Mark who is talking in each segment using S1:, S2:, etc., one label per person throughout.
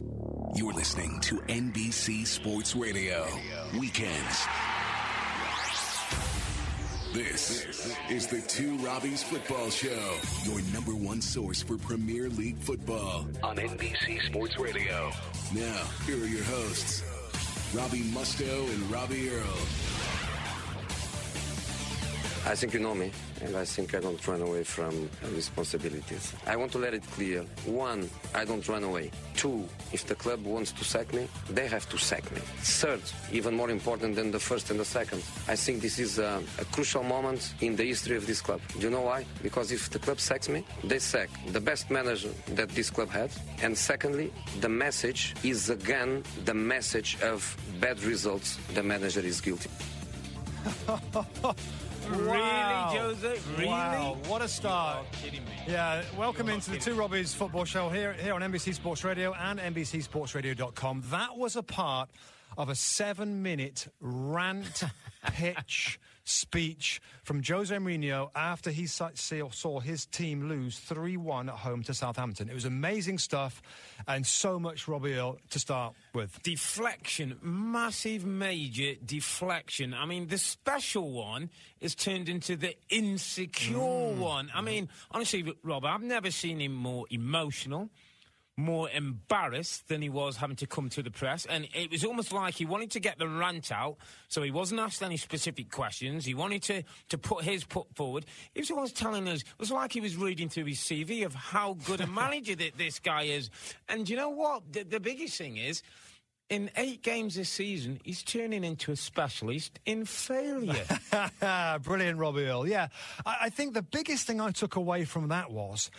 S1: You're listening to NBC Sports Radio. Weekends. This is the Two Robbies Football Show, your number one source for Premier League football on NBC Sports Radio. Now, here are your hosts, Robbie Mustoe and Robbie Earle.
S2: I think you know me, and I think I don't run away from responsibilities. I want to let it clear. One, I don't run away. Two, if the club wants to sack me, they have to sack me. Third, even more important than the first and the second, I think this is a, a crucial moment in the history of this club. Do you know why? Because if the club sacks me, they sack the best manager that this club had. And secondly, the message is again the message of bad results. The manager is guilty.
S3: Wow.
S4: Really, Jose? Really?
S3: Wow, what a start.
S4: You're kidding me.
S3: Yeah, welcome into the Two Robbies football show here, here on NBC Sports Radio and NBCSportsRadio.com. That was a part of a seven minute rant, pitch, speech from Jose Mourinho after he saw saw his team lose 3 1 at home to Southampton. It was amazing stuff and so much Robbie Earle to start with.
S4: Deflection, massive, major deflection. I mean, the special one is turned into the insecure
S3: Mm.
S4: one. I mean, honestly, Rob, I've never seen him more emotional. More embarrassed than he was having to come to the press, and it was almost like he wanted to get the rant out, so he wasn't asked any specific questions. He wanted to, to put his put forward. He was always telling us, it was like he was reading through his CV of how good a manager that this guy is. And you know what? The, the biggest thing is, in eight games this season, he's turning into a specialist in failure.
S3: Brilliant, Robbie Earle. Yeah, I, I think the biggest thing I took away from that was.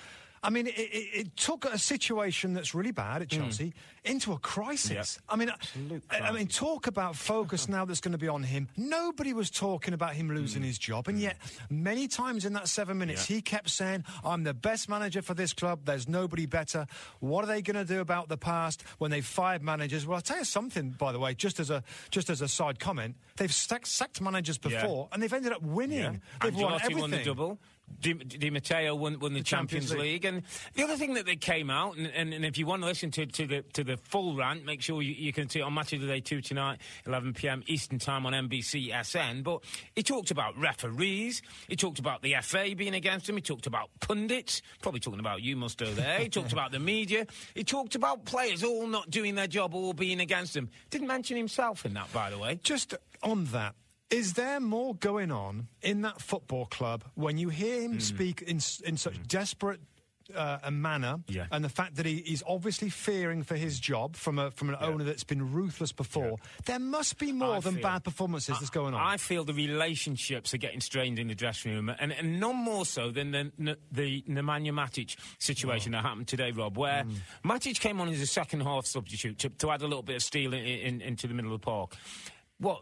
S3: I mean, it, it, took a situation that's really bad at hmm. Chelsea into a crisis.
S4: Yep.
S3: I mean,
S4: Absolute
S3: I, I mean, talk about focus now that's going to be on him. Nobody was talking about him losing hmm. his job, and hmm. yet many times in that seven minutes, he kept saying, "I'm the best manager for this club. There's nobody better." What are they going to do about the past when they've fired managers? Well, I'll tell you something. By the way, just as a just as a side comment, they've sacked, sacked managers
S4: Yeah.
S3: before, and they've ended up winning.
S4: Yeah.
S3: They've won everything.
S4: won the double. Di, Di Matteo won, won the,
S3: Champions
S4: Champions,
S3: League.
S4: League. and the other thing that they came out, and, and, and if you want to listen to, to the to the full rant, make sure you, you can see it on Match of the Day two tonight, 11 p.m. Eastern Time on NBC SN. But he talked about referees, he talked about the FA being against him, he talked about pundits, probably talking about you, Mustoe. There, he talked about the media, he talked about players all not doing their job, all being against him. Didn't mention himself in that, by the way.
S3: Just on that, is there more going on in that football club when you hear him mm. speak in in such mm. desperate? Uh, a manner,
S4: Yeah.
S3: and the fact that he, he's obviously fearing for his job from a from an owner that's been ruthless before. There must be more
S4: I
S3: than
S4: feel-
S3: bad performances that's going on.
S4: I feel the relationships are getting strained in the dressing room, and, and none more so than the, the, the Nemanja Matic situation oh. that happened today, Rob, where mm. Matic came on as a second half substitute to, to add a little bit of steel in, in, into the middle of the park. What?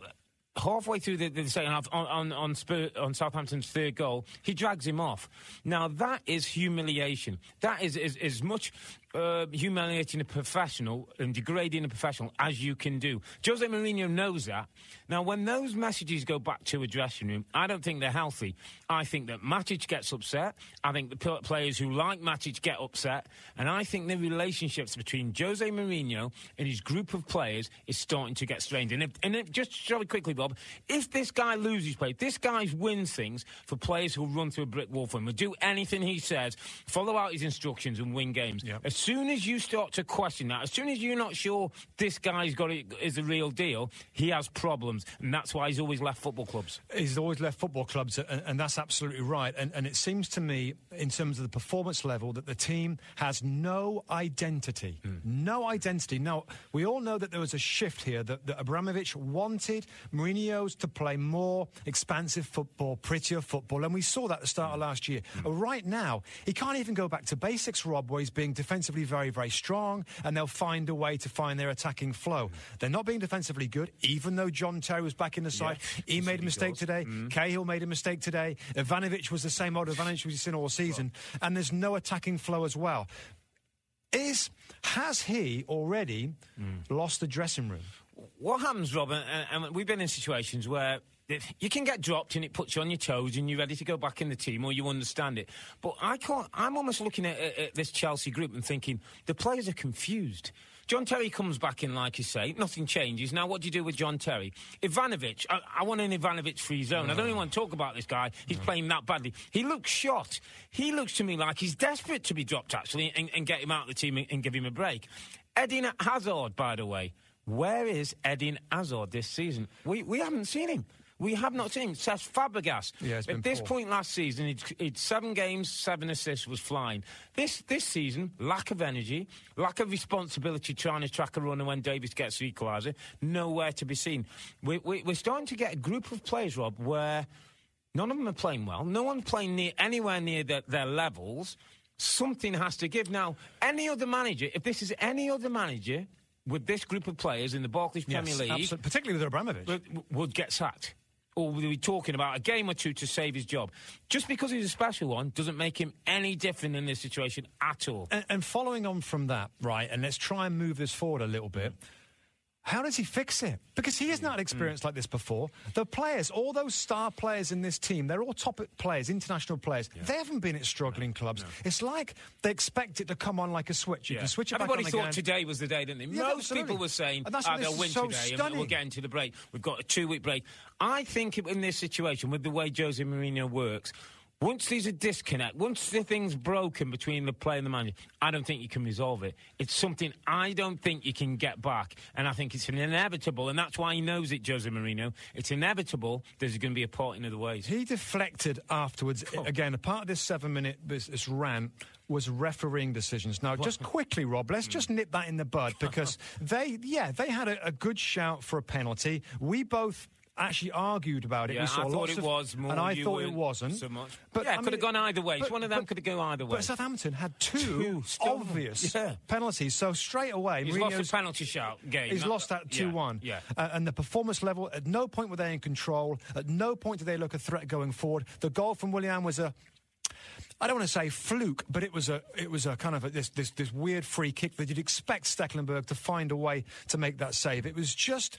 S4: Halfway through the, the second half, on on on, Spur, on Southampton's third goal, he drags him off. Now that is humiliation. That is is as much uh, humiliating a professional and degrading a professional as you can do. Jose Mourinho knows that. Now, when those messages go back to a dressing room, I don't think they're healthy. I think that Matic gets upset. I think the pl- players who like Matic get upset, and I think the relationships between Jose Mourinho and his group of players is starting to get strained. And, if, and if, just very quickly, Bob, if this guy loses play, this guy wins things for players who'll run through a brick wall for him, will do anything he says, follow out his instructions and win games.
S3: Yep.
S4: As soon as you start to question that, as soon as you're not sure this guy's got it is the real deal, he has problems, and that's why he's always left football clubs.
S3: He's always left football clubs, and, and that's absolutely right. And, and it seems to me, in terms of the performance level, that the team has no identity. No identity. Now, we all know that there was a shift here, that, that Abramovich wanted Mourinho's to play more expansive football, prettier football, and we saw that at the start of last year. Uh, Right now, he can't even go back to basics, Rob, where he's being defensively defensively very, very strong, and they'll find a way to find their attacking flow. They're not being defensively good, even though John Terry was back in the side. he made a mistake today. Mm. Cahill made a mistake today. Ivanovic was the same old Ivanovic we've seen all season, and there's no attacking flow as well. Is has he already mm. lost the dressing room?
S4: What happens, Robin? And, and we've been in situations where you can get dropped and it puts you on your toes and you're ready to go back in the team or you understand it. But I can't. I'm almost looking at, at, at this Chelsea group and thinking the players are confused. John Terry comes back in, like you say. Nothing changes. Now, what do you do with John Terry? Ivanovic, I, I want an Ivanovic free zone. No. I don't even mm. want to talk about this guy. He's no. playing that badly. He looks shot. He looks to me like he's desperate to be dropped, actually, and, and get him out of the team and, and give him a break. Eden Hazard, by the way. Where is Eden Hazard this season? We, we haven't seen him. We have not seen Cesc Fabregas.
S3: Yeah,
S4: At this
S3: poor.
S4: point last season, he'd, he'd, seven games, seven assists, was flying. This this season, lack of energy, lack of responsibility trying to track a runner when Davis gets the equaliser, nowhere to be seen. We, we, we're starting to get a group of players, Rob, where none of them are playing well. No one's playing near, anywhere near their, their levels. Something has to give. Now, any other manager, if this is any other manager with this group of players in the Barclays yes, Premier League,
S3: absolutely. particularly with Abramovich,
S4: would, would get sacked or will be talking about a game or two to save his job. Just because he's a special one doesn't make him any different in this situation at all.
S3: And, and following on from that, right, and let's try and move this forward a little bit. How does he fix it? Because he has not experienced mm. like this before. The players, all those star players in this team, they're all top players, international players. Yeah. They haven't been at struggling no, clubs. No. It's like they expect it to come on like a switch. You yeah. can switch it
S4: Everybody thought again. today was the day, didn't they? Yeah, Most people were saying, and that's oh, they'll win so today stunning. and we'll get into the break. We've got a two-week break. I think in this situation, with the way Jose Mourinho works, once there's a disconnect, once the thing's broken between the player and the manager, I don't think you can resolve it. It's something I don't think you can get back. And I think it's an inevitable, and that's why he knows it, Jose Mourinho. It's inevitable there's going to be a parting of the ways.
S3: He deflected afterwards. Oh. Again, a part of this seven minute this, rant was refereeing decisions. Now, just quickly, Rob, let's just hmm. nip that in the bud because they, yeah, they had a, a good shout for a penalty. We both actually argued about it.
S4: Yeah,
S3: we saw
S4: I thought
S3: it
S4: of, was more.
S3: And I thought it wasn't.
S4: So much. But yeah, it could have gone either way. But, one of them could have gone either way.
S3: But Southampton had two, two obvious yeah. penalties. So straight away,
S4: he's Mourinho's, lost a penalty shout game.
S3: He's lost that two-one.
S4: Yeah.
S3: Uh, and the performance level. At no point were they in control. At no point did they look a threat going forward. The goal from Willian was a I don't want to say fluke, but it was a it was a kind of a, this this this weird free kick that you'd expect Stekelenburg to find a way to make that save. It was just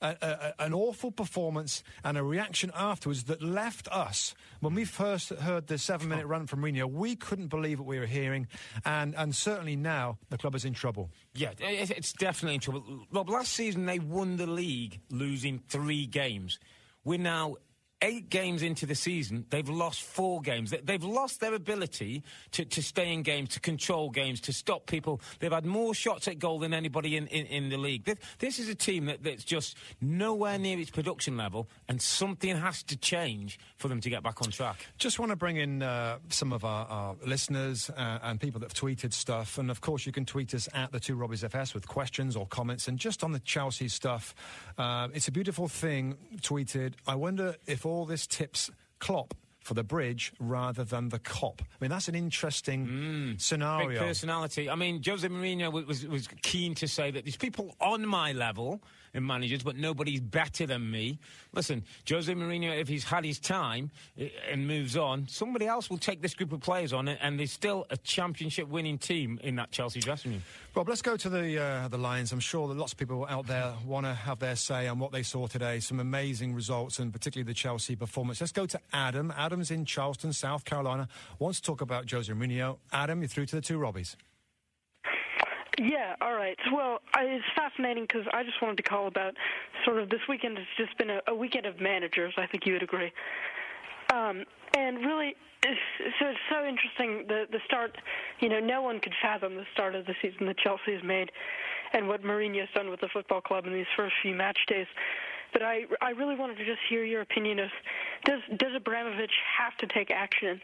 S3: a, a, an awful performance and a reaction afterwards that left us, when we first heard the seven minute run from Mourinho, we couldn't believe what we were hearing. And, and certainly now the club is in trouble.
S4: Yeah, it's definitely in trouble. Rob, last season they won the league losing three games. We're now eight games into the season, they've lost four games. They've lost their ability to, to stay in games, to control games, to stop people. They've had more shots at goal than anybody in, in, in the league. This, is a team that, that's just nowhere near its production level, and something has to change for them to get back on track.
S3: Just want to bring in uh, some of our, our listeners uh, and people that have tweeted stuff. And of course, you can tweet us at the two Robbies FS with questions or comments. And just on the Chelsea stuff, uh, it's a beautiful thing tweeted. I wonder if all this tips Klopp for the bridge rather than the Kop. I mean, that's an interesting mm, scenario.
S4: Big personality. I mean, Jose Mourinho was, was keen to say that these people on my level in managers, but nobody's better than me. Listen, Jose Mourinho, if he's had his time eh, and moves on, somebody else will take this group of players on, and there's still a championship winning team in that Chelsea dressing room.
S3: Rob, let's go to the uh, the Lions. I'm sure that lots of people out there want to have their say on what they saw today. Some amazing results, and particularly the Chelsea performance. Let's go to Adam. Adam's in Charleston, South Carolina. Wants to talk about Jose Mourinho. Adam, you're through to the two Robbies.
S5: Yeah, all right. Well, it's fascinating because I just wanted to call about sort of this weekend has just been a, a weekend of managers. I think you would agree. Um, and really, it's, so it's so interesting the the start. You know, no one could fathom the start of the season that Chelsea has made, and what Mourinho has done with the football club in these first few match days. But I I really wanted to just hear your opinion of does does Abramovich have to take action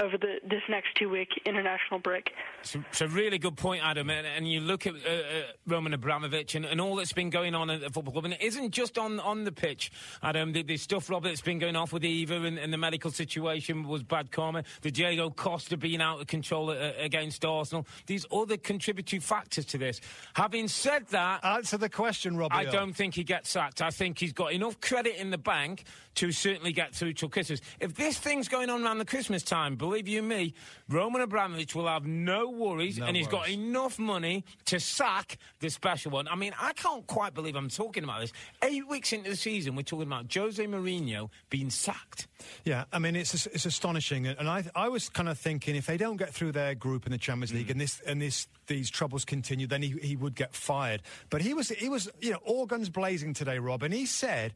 S5: over the this next two week international break.
S4: It's a, it's a really good point, Adam. And, and you look at uh, uh, Roman Abramovich and, and all that's been going on at the football club, and it isn't just on, on the pitch, Adam. The, the stuff, Rob, that's been going off with Eva and, and, the medical situation was bad karma. The Diego Costa being out of control uh, against Arsenal. These other contributory factors to this. Having said that,
S3: answer the question, Rob.
S4: I don't think he gets sacked. I think he's got enough credit in the bank to certainly get through till Christmas. If this thing's going on around the Christmas time, believe you me, Roman Abramovich will have no worries,
S3: no
S4: and he's
S3: worries.
S4: got enough money to sack the special one. I mean, I can't quite believe I'm talking about this. Eight weeks into the season, we're talking about Jose Mourinho being sacked.
S3: Yeah, I mean it's it's astonishing, and I I was kind of thinking if they don't get through their group in the Champions League mm. and this and this these troubles continue, then he, he would get fired. But he was he was you know all guns blazing today, Rob, and he said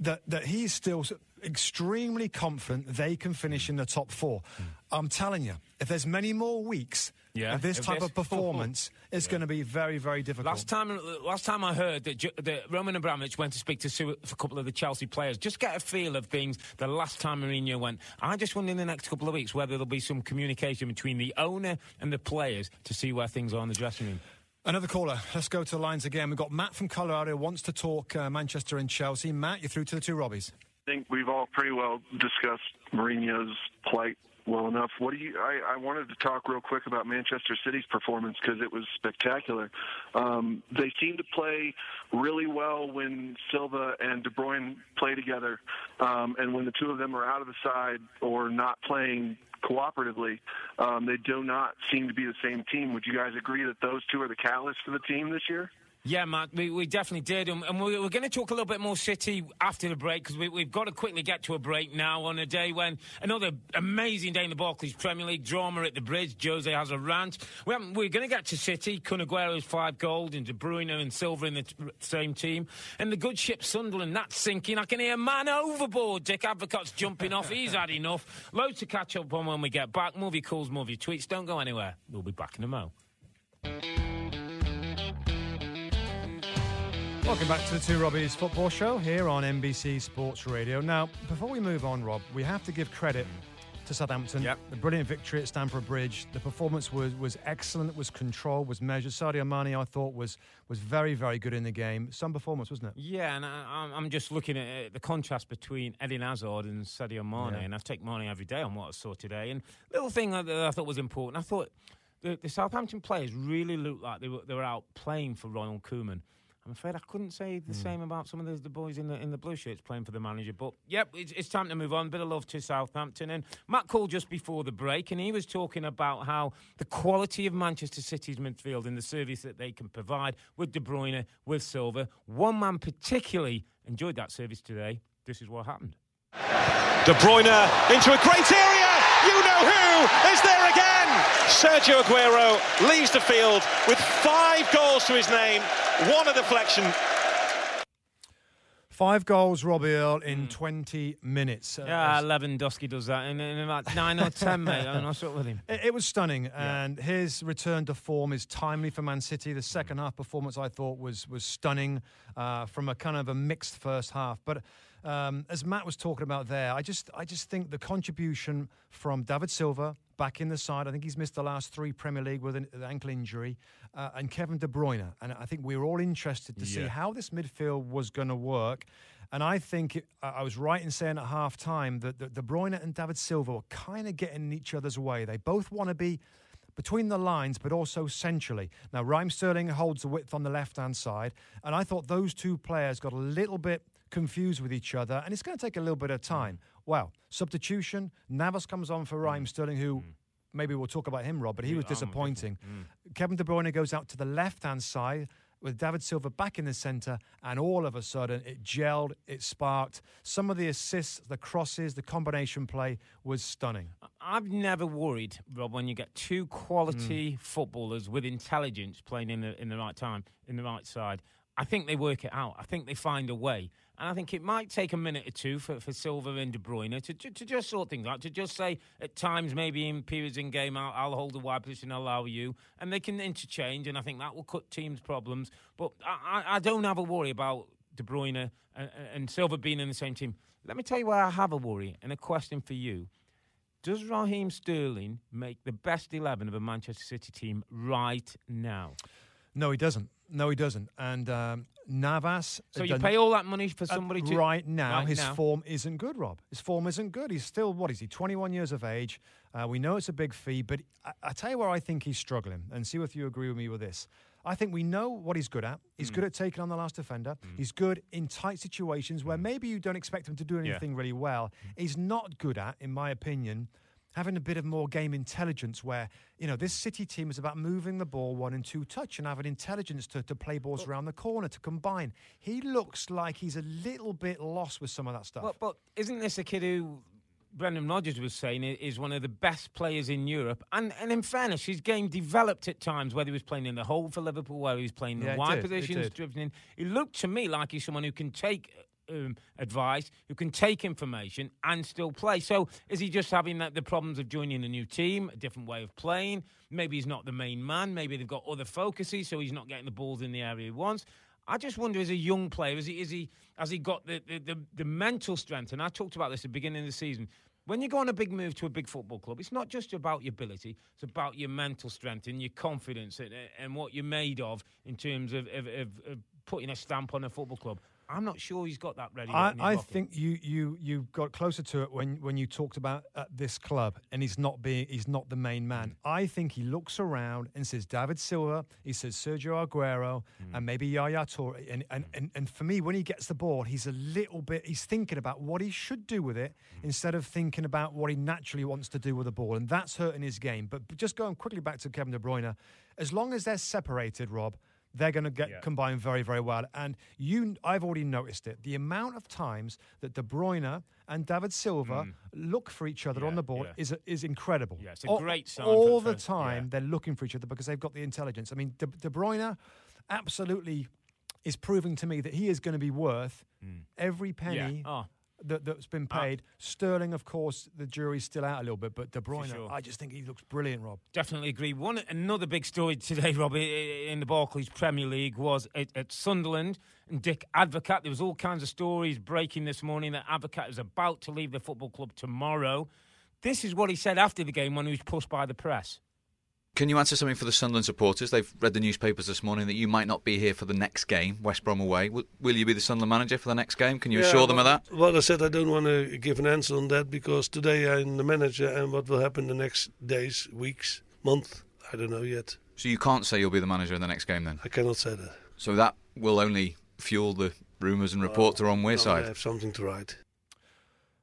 S3: that that he's still extremely confident they can finish in the top four. Mm. I'm telling you, if there's many more weeks yeah, of this type of performance, it's yeah. going to be very, very difficult.
S4: Last time, last time I heard that, that Roman Abramovich went to speak to a couple of the Chelsea players, just get a feel of things. The last time Mourinho went, I just wonder in the next couple of weeks whether there'll be some communication between the owner and the players to see where things are in the dressing room.
S3: Another caller. Let's go to the lines again. We've got Matt from Colorado wants to talk uh, Manchester and Chelsea. Matt, you're through to the two Robbies.
S6: I think we've all pretty well discussed Mourinho's plight well enough. What do you? I, I wanted to talk real quick about Manchester City's performance because it was spectacular. Um, they seem to play really well when Silva and De Bruyne play together, um, and when the two of them are out of the side or not playing cooperatively, um, they do not seem to be the same team. Would you guys agree that those two are the catalyst for the team this year?
S4: Yeah, Matt, we, we definitely did. And, and we, are going to talk a little bit more City after the break because we, have got to quickly get to a break now on a day when another amazing day in the Barclays Premier League drama at the bridge. Jose has a rant. We are going to get to City. Kun Aguero's five gold, and De Bruyne and Silva in the t- same team. And the good ship Sunderland, that's sinking. I can hear man overboard. Dick Advocaat's jumping off. He's had enough. Loads to catch up on when we get back. Movie calls, movie tweets. Don't go anywhere. We'll be back in a mo.
S3: Welcome back to the Two Robbies football show here on NBC Sports Radio. Now, before we move on, Rob, we have to give credit to Southampton.
S4: Yep.
S3: The brilliant victory at Stamford Bridge. The performance was was excellent, it was controlled, was measured. Sadio Mane, I thought, was was very, very good in the game. Some performance, wasn't it?
S4: Yeah, and I, am just looking at the contrast between Eden Hazard and Sadio Mane, yeah. and I take Mane every day on what I saw today. And little thing that I thought was important, I thought the, the Southampton players really looked like they were, they were out playing for Ronald Koeman. I'm afraid I couldn't say the mm. same about some of the, the, boys in the in the blue shirts playing for the manager. But yep, it's, it's, time to move on. Bit of love to Southampton. And Matt called just before the break, and he was talking about how the quality of Manchester City's midfield and the service that they can provide with De Bruyne, with Silva. One man particularly enjoyed that service today. This is what happened.
S7: De Bruyne into a great area. You know who is there again. Sergio Aguero leaves the field with five goals to his name, one a deflection.
S3: Five goals, Robbie Earle, in mm. 20 minutes.
S4: Uh, yeah, Lewandowski does that in, in about nine or ten, mate. I'm not sure with him.
S3: It, it was stunning, yeah. and his return to form is timely for Man City. The second half performance, I thought, was was stunning uh, from a kind of a mixed first half. But um, as Matt was talking about there, I just I just think the contribution from David Silva back in the side. I think he's missed the last three Premier League with an ankle injury, uh, and Kevin De Bruyne. And I think we were all interested to yeah. see how this midfield was going to work. And I think it, I was right in saying at half time that, that De Bruyne and David Silva were kind of getting in each other's way. They both want to be between the lines, but also centrally. Now, Raheem Sterling holds the width on the left hand side, and I thought those two players got a little bit confused with each other, and it's going to take a little bit of time. Well, substitution. Navas comes on for Raheem mm. Sterling, who. Mm. Maybe we'll talk about him, Rob, but he was disappointing. Mm. Kevin De Bruyne goes out to the left hand side with David Silva back in the centre, and all of a sudden it gelled, it sparked. Some of the assists, the crosses, the combination play was stunning.
S4: I've never worried, Rob, when you get two quality mm. footballers with intelligence playing in the in the right time, in the right side. I think they work it out. I think they find a way. And I think it might take a minute or two for, for Silva and De Bruyne to, to, to just sort things out, to just say at times, maybe in periods in game, I'll, I'll hold the wide position, I'll allow you. And they can interchange, and I think that will cut teams' problems. But I, I don't have a worry about De Bruyne and, and Silva being in the same team. Let me tell you where I have a worry and a question for you. Does Raheem Sterling make the best 11 of a Manchester City team right now?
S3: No, he doesn't. No, he doesn't. And um, Navas.
S4: So you pay all that money for somebody
S3: uh,
S4: to
S3: right now.
S4: right
S3: his
S4: now.
S3: form isn't good, Rob. His form isn't good. He's still what is he? Twenty one years of age. Uh, we know it's a big fee, but I, I tell you where I think he's struggling, and see if you agree with me with this. I think we know what he's good at. He's
S4: Mm.
S3: good at taking on the last defender. He's good in tight situations where maybe you don't expect him to do
S4: Mm. Yeah.
S3: anything really well. He's not good at, in my opinion, having a bit of more game intelligence where, you know, this City team is about moving the ball one and two touch and having intelligence to, to play balls around the corner, to combine. He looks like he's a little bit lost with some of that stuff.
S4: But, but isn't this a kid who Brendan Rodgers was saying is one of the best players in Europe? And, and in fairness, his game developed at times, whether he was playing in the hole for Liverpool, whether he was playing in
S3: Yeah,
S4: wide
S3: did, it
S4: positions,
S3: did.
S4: driven in. He looked to me like he's someone who can take um, advice, who can take information and still play. So is he just having that, the problems of joining a new team, a different way of playing? Maybe he's not the main man. Maybe they've got other focuses, so he's not getting the balls in the area he wants. I just wonder, as a young player, is he, is he has he got the, the, the, the mental strength? And I talked about this at the beginning of the season. When you go on a big move to a big football club, it's not just about your ability; it's about your mental strength and your confidence and, and what you're made of in terms of, of, of, of putting a stamp on a football club. I'm not sure he's got that ready.
S3: I,
S4: yet in his
S3: I think you, you you got closer to it when, when you talked about uh, this club and he's not being he's not the main man. Mm. I think he looks around and says David Silva, he says Sergio Aguero, mm. and maybe Yaya Toure. And, and, mm. and and for me, when he gets the ball, he's a little bit he's thinking about what he should do with it instead of thinking about what he naturally wants to do with the ball, and that's hurting his game. But just going quickly back to Kevin De Bruyne, as long as they're separated, Rob they're going to get combined very, very well. And you, I've already noticed it. The amount of times that De Bruyne and David Silva look for each other on
S4: Mm.
S3: The ball
S4: yeah.
S3: is is incredible.
S4: Yeah, it's a
S3: all,
S4: great sign
S3: All
S4: for-
S3: the time
S4: yeah.
S3: they're looking for each other because they've got the intelligence. I mean, De, De Bruyne absolutely is proving to me that he is going to be worth every penny.
S4: Oh.
S3: That, that's been ah. paid. Sterling, of course, the jury's still out a little bit, but De Bruyne,
S4: sure.
S3: I just think he looks brilliant, Rob.
S4: Definitely agree. One another big story today, Rob, in the Barclays Premier League was at, at Sunderland and Dick Advocaat. There was all kinds of stories breaking this morning that Advocaat is about to leave the football club tomorrow. This is what he said after the game when he was pushed by the press.
S8: Can you answer something for the Sunderland supporters? They've read the newspapers this morning that you might not be here for the next game, West Brom away. W- will you be the Sunderland manager for the next game? Can you
S9: Yeah,
S8: assure them of that?
S9: Well, I said I don't want to give an answer on that because today I'm the manager, and what will happen the next days, weeks, month, I don't know yet.
S8: So you can't say you'll be the manager in the next game then?
S9: I cannot say that.
S8: So that will only fuel the rumours and reports are on
S9: Now
S8: Weir
S9: I
S8: side.
S9: have something to write.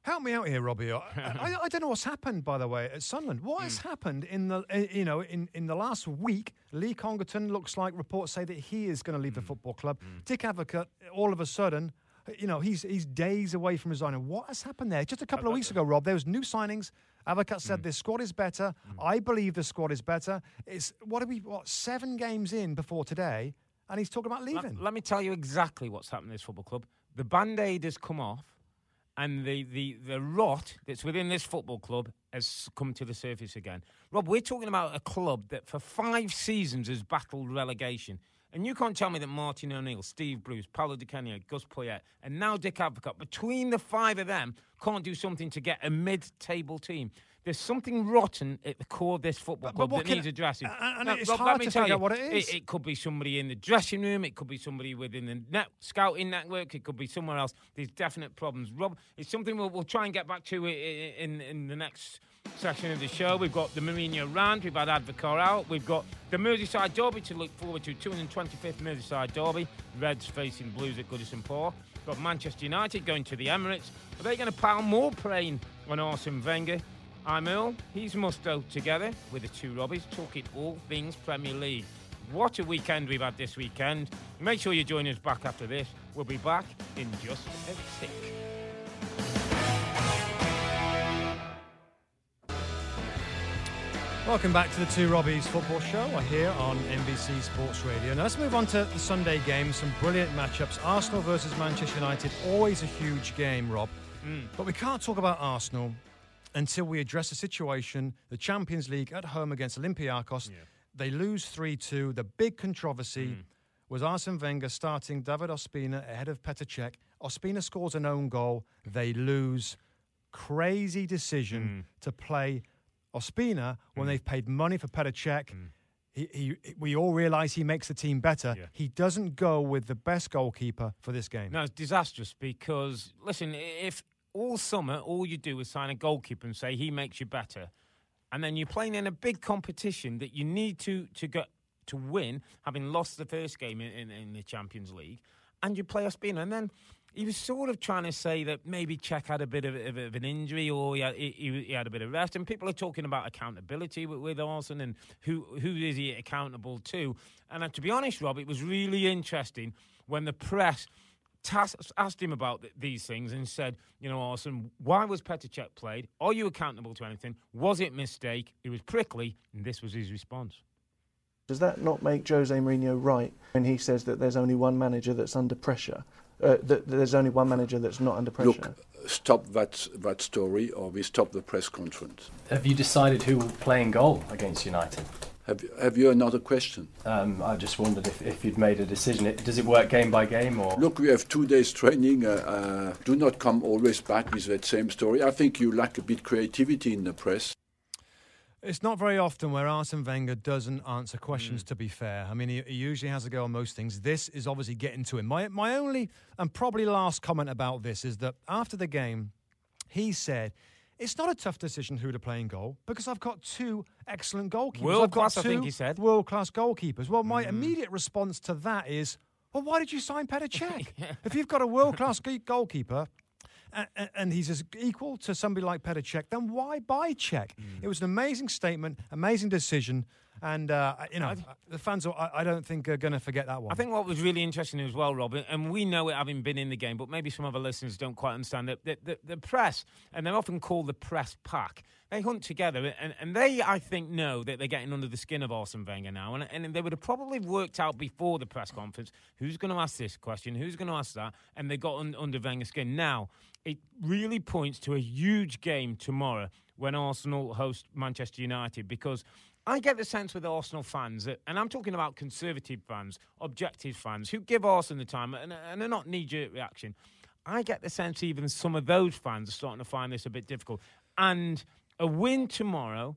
S3: Help me out here, Robbie. I, I, I don't know what's happened, by the way, at Sunderland. What has hmm. happened in the, uh, you know, in, in the last week? Lee Congerton looks like reports say that he is going to leave the hmm. football club. Hmm. Dick Advocaat, all of a sudden, you know, he's he's days away from resigning. What has happened there? Just a couple of weeks ago, Rob, there was new signings. Advocaat said this squad is better. I believe the squad is better. It's what are we? What seven games in before today, and he's talking about leaving.
S4: Let, me tell you exactly what's happened in this football club. The band aid has come off, and the, the, the rot that's within this football club has come to the surface again. Rob, we're talking about a club that for five seasons has battled relegation. And you can't tell me that Martin O'Neill, Steve Bruce, Paolo Di Canio, Gus Poyet, and now Dick Advocaat, between the five of them, can't do something to get a mid-table team. There's something rotten at the core of this football
S3: But-
S4: club
S3: but
S4: that needs addressing.
S3: and-
S4: Now,
S3: it's
S4: Rob,
S3: hard
S4: let me
S3: to
S4: tell
S3: figure
S4: you,
S3: out what it is.
S4: It, could be somebody in the dressing room. It could be somebody within the net, scouting network. It could be somewhere else. There's definite problems. Rob, it's something we'll, we'll try and get back to i- i- in, in the next section of the show. We've got the Mourinho rant. We've had Advocaat out. We've got the Merseyside Derby to look forward to. 225th Merseyside Derby. Reds facing Blues at Goodison Park. Got Manchester United going to the Emirates. Are they going to pile more praying on Arsene Wenger? I'm Earle, he's Mustoe, together with the two Robbies, talking all things Premier League. What a weekend we've had this weekend. Make sure you join us back after this. We'll be back in just a tick.
S3: Welcome back to the Two Robbies Football Show We're here on NBC Sports Radio. Now let's move on to the Sunday game. Some brilliant matchups. Arsenal versus Manchester United, always a huge game, Rob. Hmm. But we can't talk about Arsenal until we address the situation. The Champions League at home against Olympiacos. They lose 3 2. The big controversy hmm. was Arsene Wenger starting David Ospina ahead of Petr Cech. Ospina scores an own goal. They lose crazy decision hmm. to play Ospina when hmm. they've paid money for Petr Cech. He, he, we all realise he makes the team better. He doesn't go with the best goalkeeper for this game.
S4: No, it's disastrous because, listen, if all summer all you do is sign a goalkeeper and say he makes you better, and then you're playing in a big competition that you need to, to get to win, having lost the first game in, in, in the Champions League, and you play Ospina, and then he was sort of trying to say that maybe Cech had a bit of, of, of an injury or he had, he, he had, a bit of rest. And people are talking about accountability with, with Arsene and who who is he accountable to. And uh, to be honest, Rob, it was really interesting when the press tas- asked him about th- these things and said, you know, Arsene, why was Petr Cech played? Are you accountable to anything? Was it mistake? It was prickly, and this was his response.
S10: Does that not make Jose Mourinho right when he says that there's only one manager that's under pressure? Uh, that there's only one manager that's not under pressure.
S11: Look, stop that that story, or we stop the press conference.
S12: Have you decided who will play in goal against United?
S11: Have Have you another question?
S12: Um, I just wondered if, if you'd made a decision. It, does it work game by game or?
S11: Look, we have two days training. Uh, uh, do not come always back with that same story. I think you lack a bit creativity in the press.
S3: It's not very often where Arsene Wenger doesn't answer questions,
S4: Mm.
S3: to be fair. I mean, he, he usually has a go on most things. This is obviously getting to him. My, my only and probably last comment about this is that after the game, he said, it's not a tough decision who to play in goal because I've got two excellent goalkeepers.
S4: World
S3: I've got
S4: class, I think he said.
S3: World class goalkeepers. Well, my hmm. immediate response to that is, well, why did you sign Petr Cech? If you've got a world class goalkeeper, and he's as equal to somebody like Petr Cech, then why buy Cech? Hmm. It was an amazing statement, amazing decision, and uh, you know the fans. I, I don't think are going to forget that one.
S4: I think what was really interesting as well, Rob, and we know it having been in the game, but maybe some of our listeners don't quite understand that the, the, the press, and they're often called the press pack, they hunt together, and, and they, I think, know that they're getting under the skin of Arsene Wenger now, and, and they would have probably worked out before the press conference who's going to ask this question, who's going to ask that, and they got un, under Wenger's skin. Now, it really points to a huge game tomorrow when Arsenal host Manchester United because I get the sense with Arsenal fans, that, and I'm talking about conservative fans, objective fans, who give Arsenal the time and, and are not knee jerk reaction. I get the sense even some of those fans are starting to find this a bit difficult. And a win tomorrow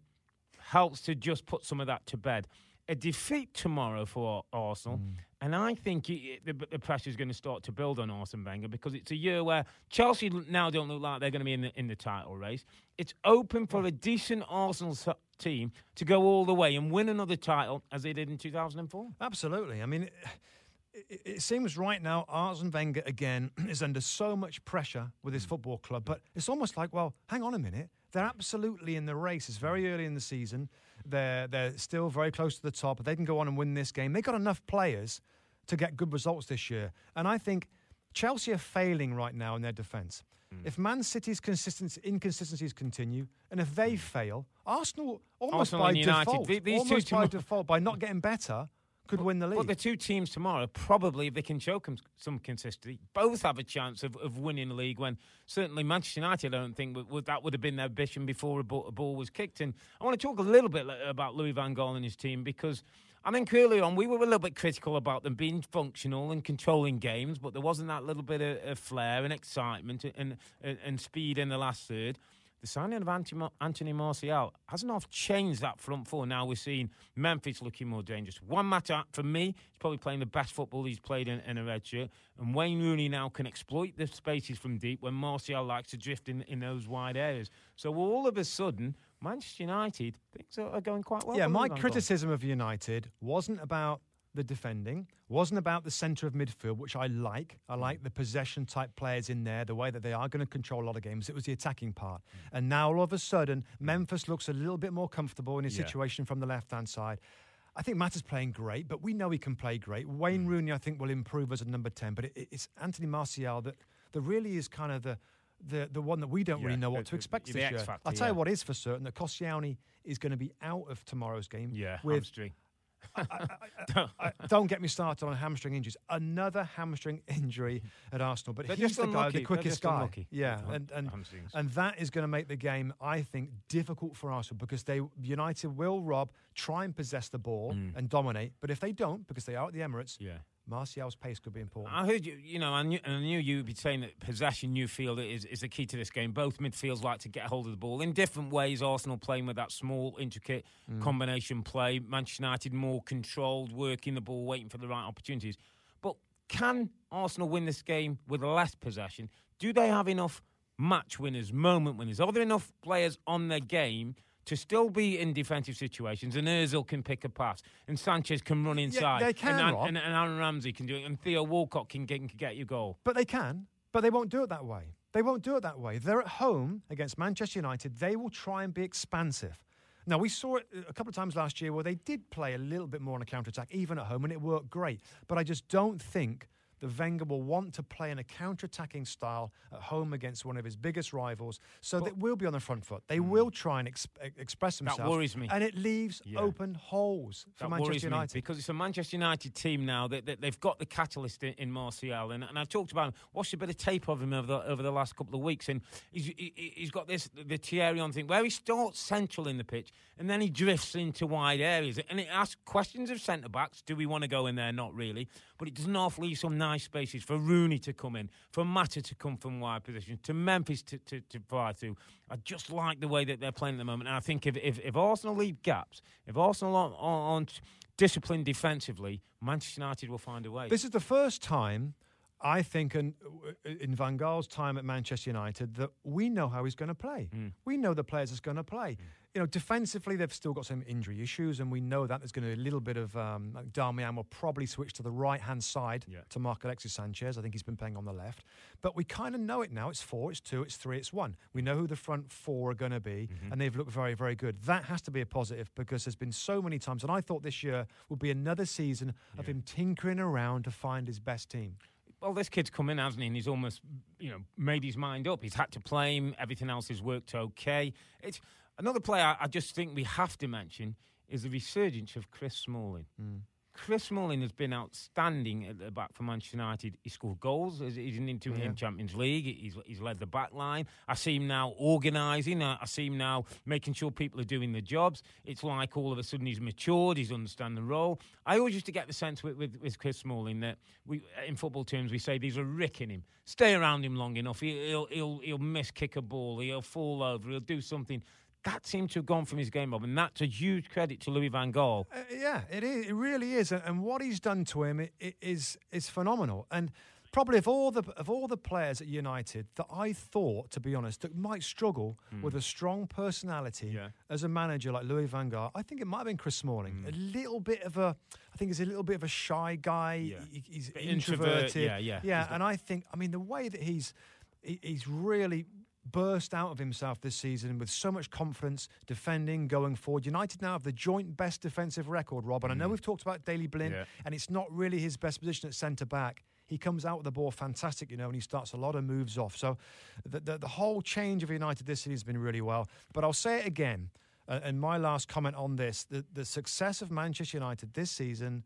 S4: helps to just put some of that to bed. A defeat tomorrow for Arsenal, mm. And I think the, the pressure is going to start to build on Arsene Wenger because it's a year where Chelsea now don't look like they're going to be in the, in the title race. It's open for a decent Arsenal team to go all the way and win another title as they did in 2004.
S3: Absolutely. I mean, it, it, it seems right now Arsene Wenger again is under so much pressure with his hmm. football club, but it's almost like, well, hang on a minute. They're absolutely in the race. It's very early in the season. They're they're still very close to the top. They can go on and win this game. They've got enough players to get good results this year. And I think Chelsea are failing right now in their defence. Hmm. If Man City's consistency, inconsistencies continue, and if they hmm. fail, Arsenal almost
S4: Arsenal
S3: by
S4: United,
S3: default,
S4: the- these two
S3: almost by default, by not getting better, could win the league.
S4: But the two teams tomorrow, probably, if they can show com- some consistency, both have a chance of, of winning the league. When certainly Manchester United, I don't think that would have been their ambition before a ball, a ball was kicked. And I want to talk a little bit about Louis Van Gaal and his team because I think early on we were a little bit critical about them being functional and controlling games, but there wasn't that little bit of, of flair and excitement and, and, and speed in the last third. The signing of Anthony Anthony Martial hasn't half changed that front four. Now we're seeing Memphis looking more dangerous. Juan Mata for me, he's probably playing the best football he's played in, in a red shirt. And Wayne Rooney now can exploit the spaces from deep when Martial likes to drift in, in those wide areas. So all of a sudden, Manchester United, things are, are going quite well.
S3: yeah, my
S4: Louis van Gaal.
S3: criticism of United wasn't about the defending, wasn't about the centre of midfield, which I like. I
S4: Mm.
S3: like the possession type players in there, the way that they are going to control a lot of games. It was the attacking part.
S4: Mm.
S3: And now all of a sudden, Memphis looks a little bit more comfortable in his
S4: Yeah.
S3: situation from the left hand side. I think Mata is playing great, but we know he can play great. Wayne
S4: Mm.
S3: Rooney, I think, will improve as a number 10, but it, it's Anthony Martial that, that really is kind of the. The, the one that we don't
S4: Yeah,
S3: really know what to expect
S4: the
S3: this year.
S4: factor,
S3: I'll tell you what is for certain that Koscielny is going to be out of tomorrow's game.
S4: Yeah,
S3: with
S4: hamstring.
S3: I- don't get me started on hamstring injuries. Another hamstring injury at Arsenal, but
S4: They're
S3: he's the guy, the quickest guy.
S4: unlucky
S3: Yeah, and and,
S4: hamstrings.
S3: and that is going to make the game, I think, difficult for Arsenal because they United will rob, try and possess the ball
S4: Mm.
S3: and dominate. But if they don't, because they are at the Emirates,
S4: Yeah.
S3: Martial's pace could be important.
S4: I heard you, you know, I knew, I knew you would be saying that possession, you feel is, is the key to this game. Both midfields like to get hold of the ball in different ways. Arsenal playing with that small, intricate mm. combination play. Manchester United more controlled, working the ball, waiting for the right opportunities. But can Arsenal win this game with less possession? Do they have enough match winners, moment winners? Are there enough players on their game to still be in defensive situations, and Ozil can pick a pass, and Sanchez can run inside,
S3: yeah, they can,
S4: and,
S3: Rob.
S4: and, and Aaron Ramsey can do it, and Theo Walcott can get, can get you goal.
S3: But they can, but they won't do it that way. They won't do it that way. They're at home against Manchester United. They will try and be expansive. Now, we saw it a couple of times last year where they did play a little bit more on a counter attack, even at home, and it worked great. But I just don't think the Wenger will want to play in a counter-attacking style at home against one of his biggest rivals. So they will be on the front foot. They mm. will try and ex- express themselves.
S4: That worries me.
S3: And it leaves yeah. open holes for
S4: that
S3: Manchester United.
S4: because it's a Manchester United team now that, that they've got the catalyst in, in Martial. And, and I've talked about him, watched a bit of tape of him over the, over the last couple of weeks. And he's, he, has got this, the Thierry Henry thing, where he starts central in the pitch and then he drifts into wide areas. And it asks questions of centre backs. Do we want to go in there? Not really. But it does not leave some nice spaces for Rooney to come in, for Mata to come from wide positions, to Memphis to, to, to fly through. I just like the way that they're playing at the moment. And I think if, if, if Arsenal leave gaps, if Arsenal aren't, aren't disciplined defensively, Manchester United will find a way.
S3: This is the first time I think in, in Van Gaal's time at Manchester United that we know how he's going to play. Mm. We know the players that's going to play. Mm. You know, defensively they've still got some injury issues, and we know that there's going to be a little bit of um, like Darmian will probably switch to the right hand side yeah. to mark Alexis Sanchez. I think he's been playing on the left, but we kind of know it now. It's four, it's two, it's three, it's one. We know who the front four are going to be, mm-hmm. and they've looked very, very good. That has to be a positive because there's been so many times, and I thought this year would be another season yeah. of him tinkering around to find his best team
S4: well, this kid's come in, hasn't he? And he's almost, you know, made his mind up. He's had to play him. Everything else has worked okay. It's another player I just think we have to mention is the resurgence of Chris Smalling. Mm. Chris Smalling has been outstanding at the back for Manchester United. He scored goals. He's in into yeah. Champions League. He's, he's led the back line. I see him now organising. I see him now making sure people are doing the jobs. It's like all of a sudden he's matured. He's understand the role. I always used to get the sense with, with, with Chris Smalling that we, in football terms, we say these are ricking him. Stay around him long enough. He'll, he'll, he'll miss kick a ball. He'll fall over. He'll do something that seemed to have gone from his game, Rob, and that's a huge credit to Louis Van Gaal.
S3: Uh, yeah, it is. It really is, and what he's done to him is is phenomenal. And probably of all the of all the players at United that I thought, to be honest, that might struggle mm. with a strong personality yeah. as a manager like Louis Van Gaal, I think it might have been Chris Smalling. Mm. A little bit of a, I think he's a little bit of a shy guy. Yeah. He, he's introverted.
S4: Introvert, yeah, yeah,
S3: yeah. And I think, I mean, the way that he's he's really burst out of himself this season with so much confidence, defending, going forward. United now have the joint best defensive record, Rob. And mm. I know mm. we've talked about Daley Blind, yeah. and it's not really his best position at centre back. He comes out with the ball fantastic, you know, and he starts a lot of moves off. So the, the, the whole change of United this season has been really well. But I'll say it again, uh, and my last comment on this the, the success of Manchester United this season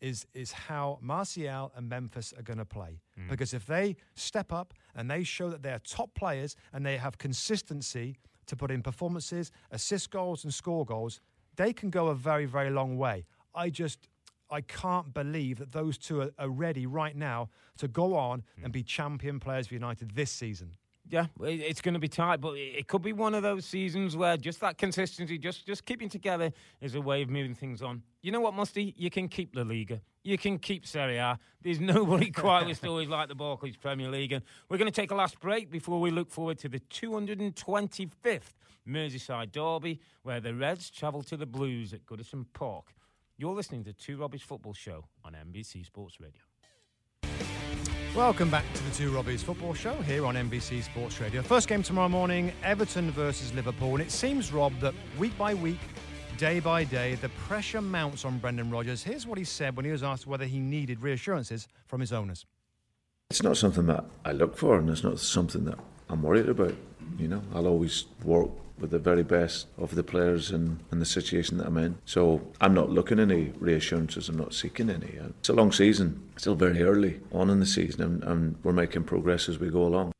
S3: is is how Martial and Memphis are going to play. Mm. Because if they step up and they show that they're top players and they have consistency to put in performances, assist goals, and score goals, they can go a very, very long way. I just I can't believe that those two are, are ready right now to go on mm. and be champion players for United this season.
S4: Yeah, it's going to be tight, but it could be one of those seasons where just that consistency, just just keeping together, is a way of moving things on. You know what, Musty? You can keep La Liga. You can keep Serie A. There's nobody quite with stories like the Barclays Premier League. And we're going to take a last break before we look forward to the 225th Merseyside Derby, where the Reds travel to the Blues at Goodison Park. You're listening to Two Robbies Football Show on NBC Sports Radio.
S3: Welcome back to the Two Robbies Football Show here on NBC Sports Radio. First game tomorrow morning, Everton versus Liverpool. And it seems, Rob, that week by week, day by day, the pressure mounts on Brendan Rodgers. Here's what he said when he was asked whether he needed reassurances from his owners.
S13: It's not something that I look for, and it's not something that I'm worried about. You know, I'll always work with the very best of the players and, and the situation that I'm in. So I'm not looking any reassurances, I'm not seeking any. It's a long season, still very early on in the season, and, and we're making progress as we go along.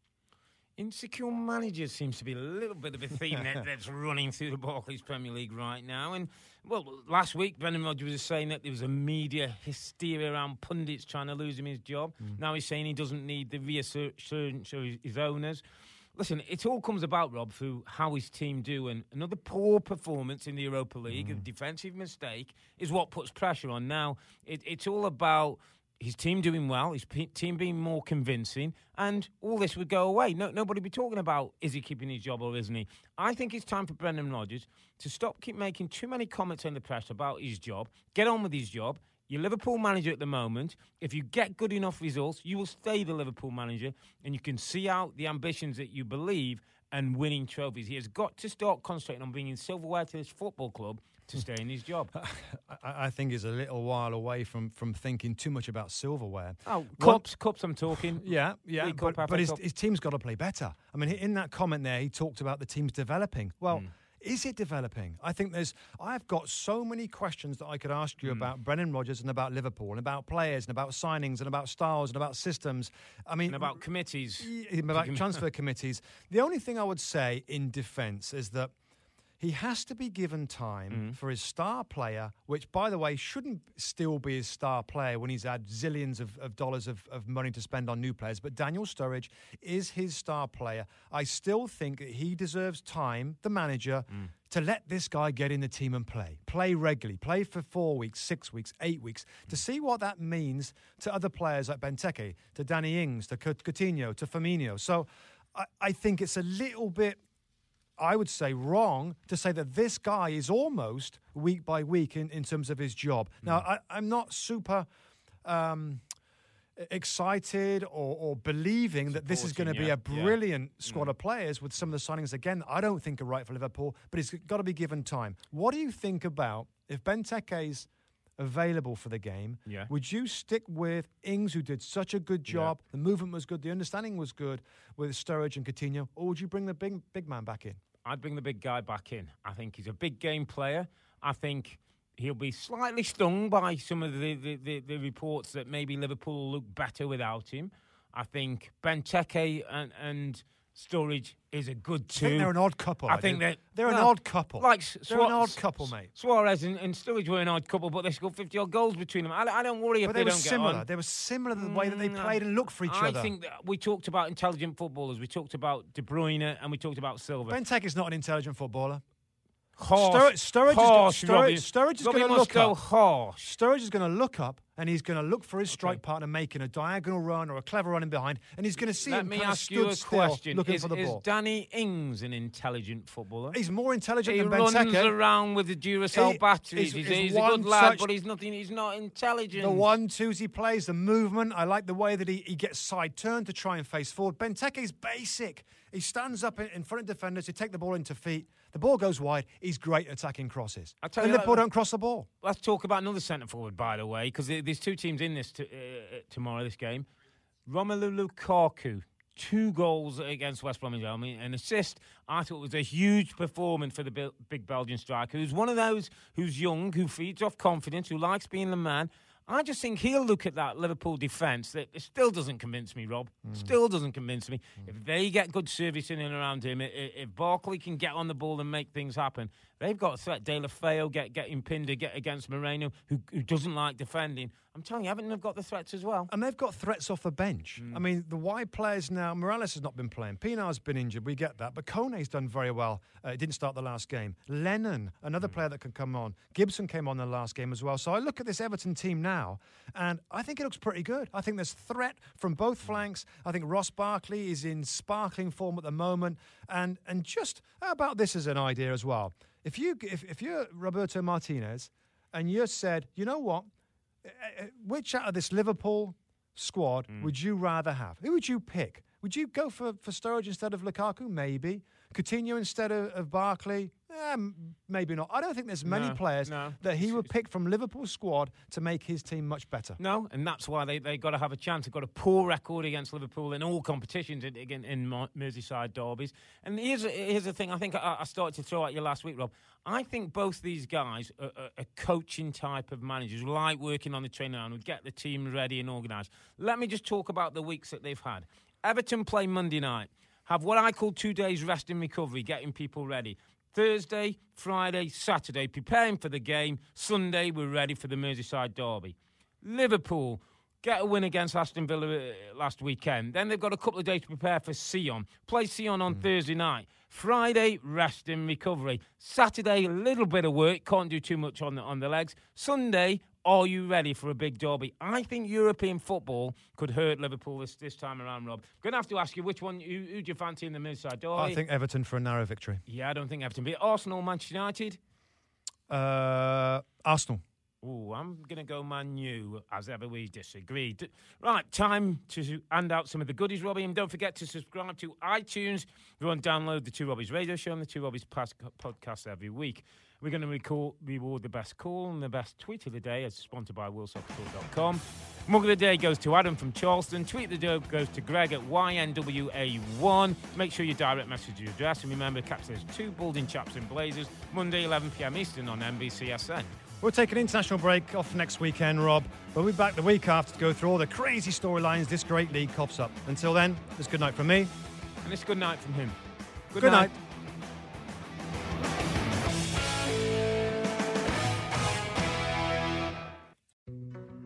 S4: Insecure managers seems to be a little bit of a theme that, that's running through the Barclays Premier League right now. And well, last week Brendan Rodgers was saying that there was a media hysteria around pundits trying to lose him his job.
S3: Mm.
S4: Now he's saying he doesn't need the reassurance of his- his owners. Listen, it all comes about, Rob, through how his team do. And another poor performance in the Europa League, a mm. defensive mistake, is what puts pressure on. Now, it, it's all about his team doing well, his pe- team being more convincing, and all this would go away. No, nobody would be talking about is he keeping his job or isn't he? I think it's time for Brendan Rodgers to stop keep making too many comments in the press about his job, get on with his job. You're Liverpool manager at the moment. If you get good enough results, you will stay the Liverpool manager, and you can see out the ambitions that you believe and winning trophies. He has got to start concentrating on bringing silverware to this football club to stay in his job.
S3: I, I think he's a little while away from, from thinking too much about silverware.
S4: Oh, cups, cups. I'm talking.
S3: Yeah, yeah,
S4: Cup,
S3: but, but his, his team's got to play better. I mean, in that comment there, he talked about the team's developing. Well,
S4: Hmm.
S3: Is it developing? I think there's. I've got so many questions that I could ask you hmm. about Brendan Rodgers and about Liverpool and about players and about signings and about styles and about systems. I mean,
S4: and about committees.
S3: About transfer committees. The only thing I would say in defence is that he has to be given time
S4: Mm-hmm.
S3: for his star player, which, by the way, shouldn't still be his star player when he's had zillions of, of dollars of, of money to spend on new players. But Daniel Sturridge is his star player. I still think that he deserves time, the manager,
S4: Mm.
S3: to let this guy get in the team and play. Play regularly. Play for four weeks, six weeks, eight weeks to see what that means to other players like Benteke, to Danny Ings, to Cou- Coutinho, to Firmino. So I, I think it's a little bit. I would say wrong to say that this guy is almost week by week in, in terms of his job. Now, I, I'm not super um, excited or, or believing that this is going to be a
S4: yeah.
S3: brilliant squad of players with some of the signings again. I don't think are right for Liverpool, but it's got to be given time. What do you think about if Benteke's available for the game?
S4: Yeah.
S3: Would you stick with Ings, who did such a good job? The movement was good, the understanding was good with Sturridge and Coutinho, or would you bring the big big man back in?
S4: I'd bring the big guy back in. I think he's a big game player. I think he'll be slightly stung by some of the, the, the, the reports that maybe Liverpool will look better without him. I think Benteke and, and Sturridge is a good
S3: I think they're an odd couple.
S4: I think
S3: do.
S4: that
S3: they're an odd couple.
S4: Like
S3: they're an odd couple, mate.
S4: Suarez and, and Sturridge were an odd couple, but they scored 50 odd goals between them. I, I don't worry if
S3: But
S4: they,
S3: they were
S4: don't
S3: similar.
S4: get on.
S3: They were similar to the way that they
S4: Mm,
S3: played and looked for each
S4: I
S3: other.
S4: I think that we talked about intelligent footballers. We talked about De Bruyne and we talked about Silva.
S3: Benteke is not an intelligent footballer.
S4: Harsh.
S3: Sturridge, Sturridge
S4: Harsh,
S3: is. Sturridge, Sturridge is going to look up.
S4: harsh.
S3: Sturridge is going to look up and he's going to look for his strike partner making a diagonal run or a clever run in behind, and he's going to see
S4: Let
S3: him
S4: me
S3: kind of
S4: ask
S3: stood
S4: you a
S3: still
S4: question.
S3: looking
S4: is,
S3: for the
S4: is
S3: ball.
S4: Danny Ings an intelligent footballer?
S3: He's more intelligent
S4: he
S3: than
S4: runs
S3: Benteke.
S4: around with the Duracell
S3: He-
S4: batteries.
S3: he's-
S4: He's,
S3: he's
S4: he's a good lad, but he's nothing. He's not intelligent.
S3: The one twos he plays, the movement. I like the way that he, he gets side turned to try and face forward. Benteke's basic. He stands up in, in front of defenders to take the ball into feet. The ball goes wide. He's great at attacking crosses.
S4: I tell
S3: and
S4: you,
S3: Liverpool
S4: uh,
S3: don't cross the ball.
S4: Let's talk about another centre forward, by the way, because there's two teams in this t- uh, tomorrow. This game, Romelu Lukaku. Two goals against West Bromwich Albion, an assist. I thought it was a huge performance for the big Belgian striker, who's one of those who's young, who feeds off confidence, who likes being the man. I just think he'll look at that Liverpool defence that it still doesn't convince me, Rob. Mm. Still doesn't convince me. Mm. If they get good service in and around him, if Barkley can get on the ball and make things happen, they've got a threat. Deulofeu get getting pinned to get against Moreno, who, who doesn't like defending. I'm telling you, Everton have got the threats as well.
S3: And they've got threats off the bench.
S4: Mm.
S3: I mean, the wide players now, Mirallas has not been playing. Pienaar's been injured, we get that. But Kone's done very well. Uh, he didn't start the last game. Lennon, another
S4: Mm.
S3: player that can come on. Gibson came on the last game as well. So I look at this Everton team now, and I think it looks pretty good. I think there's threat from both
S4: Mm.
S3: flanks. I think Ross Barkley is in sparkling form at the moment. And and just about this as an idea as well? If you if, if you're Roberto Martinez and you said, you know what, uh, which out of this Liverpool squad
S4: Mm.
S3: would you rather have? Who would you pick? Would you go for, for Sturridge instead of Lukaku? Maybe. Coutinho instead of, of Barkley? Eh, maybe not. I don't think there's many
S4: No,
S3: players
S4: no.
S3: that he would pick from Liverpool's squad to make his team much better.
S4: No, and that's why they they got to have a chance. They've got a poor record against Liverpool in all competitions in, in, in Merseyside derbies. And here's here's the thing. I think I, I started to throw at you last week, Rob. I think both these guys are, are, are coaching type of managers like working on the training ground, who get the team ready and organised. Let me just talk about the weeks that they've had. Everton play Monday night. Have what I call two days rest and recovery, getting people ready. Thursday, Friday, Saturday, preparing for the game. Sunday, we're ready for the Merseyside derby. Liverpool get a win against Aston Villa uh, last weekend. Then they've got a couple of days to prepare for Sion. Play Sion on mm. Thursday night. Friday, rest and recovery. Saturday, a little bit of work. Can't do too much on the on the legs. Sunday, are you ready for a big derby? I think European football could hurt Liverpool this, this time around, Rob. Going to have to ask you which one, who, who do you fancy in the Merseyside derby?
S3: I think Everton for a narrow victory.
S4: Yeah, I don't think Everton. But Arsenal, Manchester United?
S3: Uh, Arsenal.
S4: Oh, I'm going to go Man U, as ever we disagreed. Right, time to hand out some of the goodies, Robbie. And don't forget to subscribe to iTunes. Go and download the Two Robbies radio show and the Two Robbies podcast every week. We're going to recall, reward the best call and the best tweet of the day as sponsored by WillSoccerCall.com. Mug of the day goes to Adam from Charleston. Tweet of the day goes to Greg at YNWA1. Make sure you direct message your address. And remember, catch those two balding chaps in blazers Monday, 11 p.m. Eastern on NBCSN.
S3: We'll take an international break off next weekend, Rob. We'll be back the week after to go through all the crazy storylines this great league cops up. Until then, it's good night from me.
S4: And it's good night from him.
S3: Good, good night. night.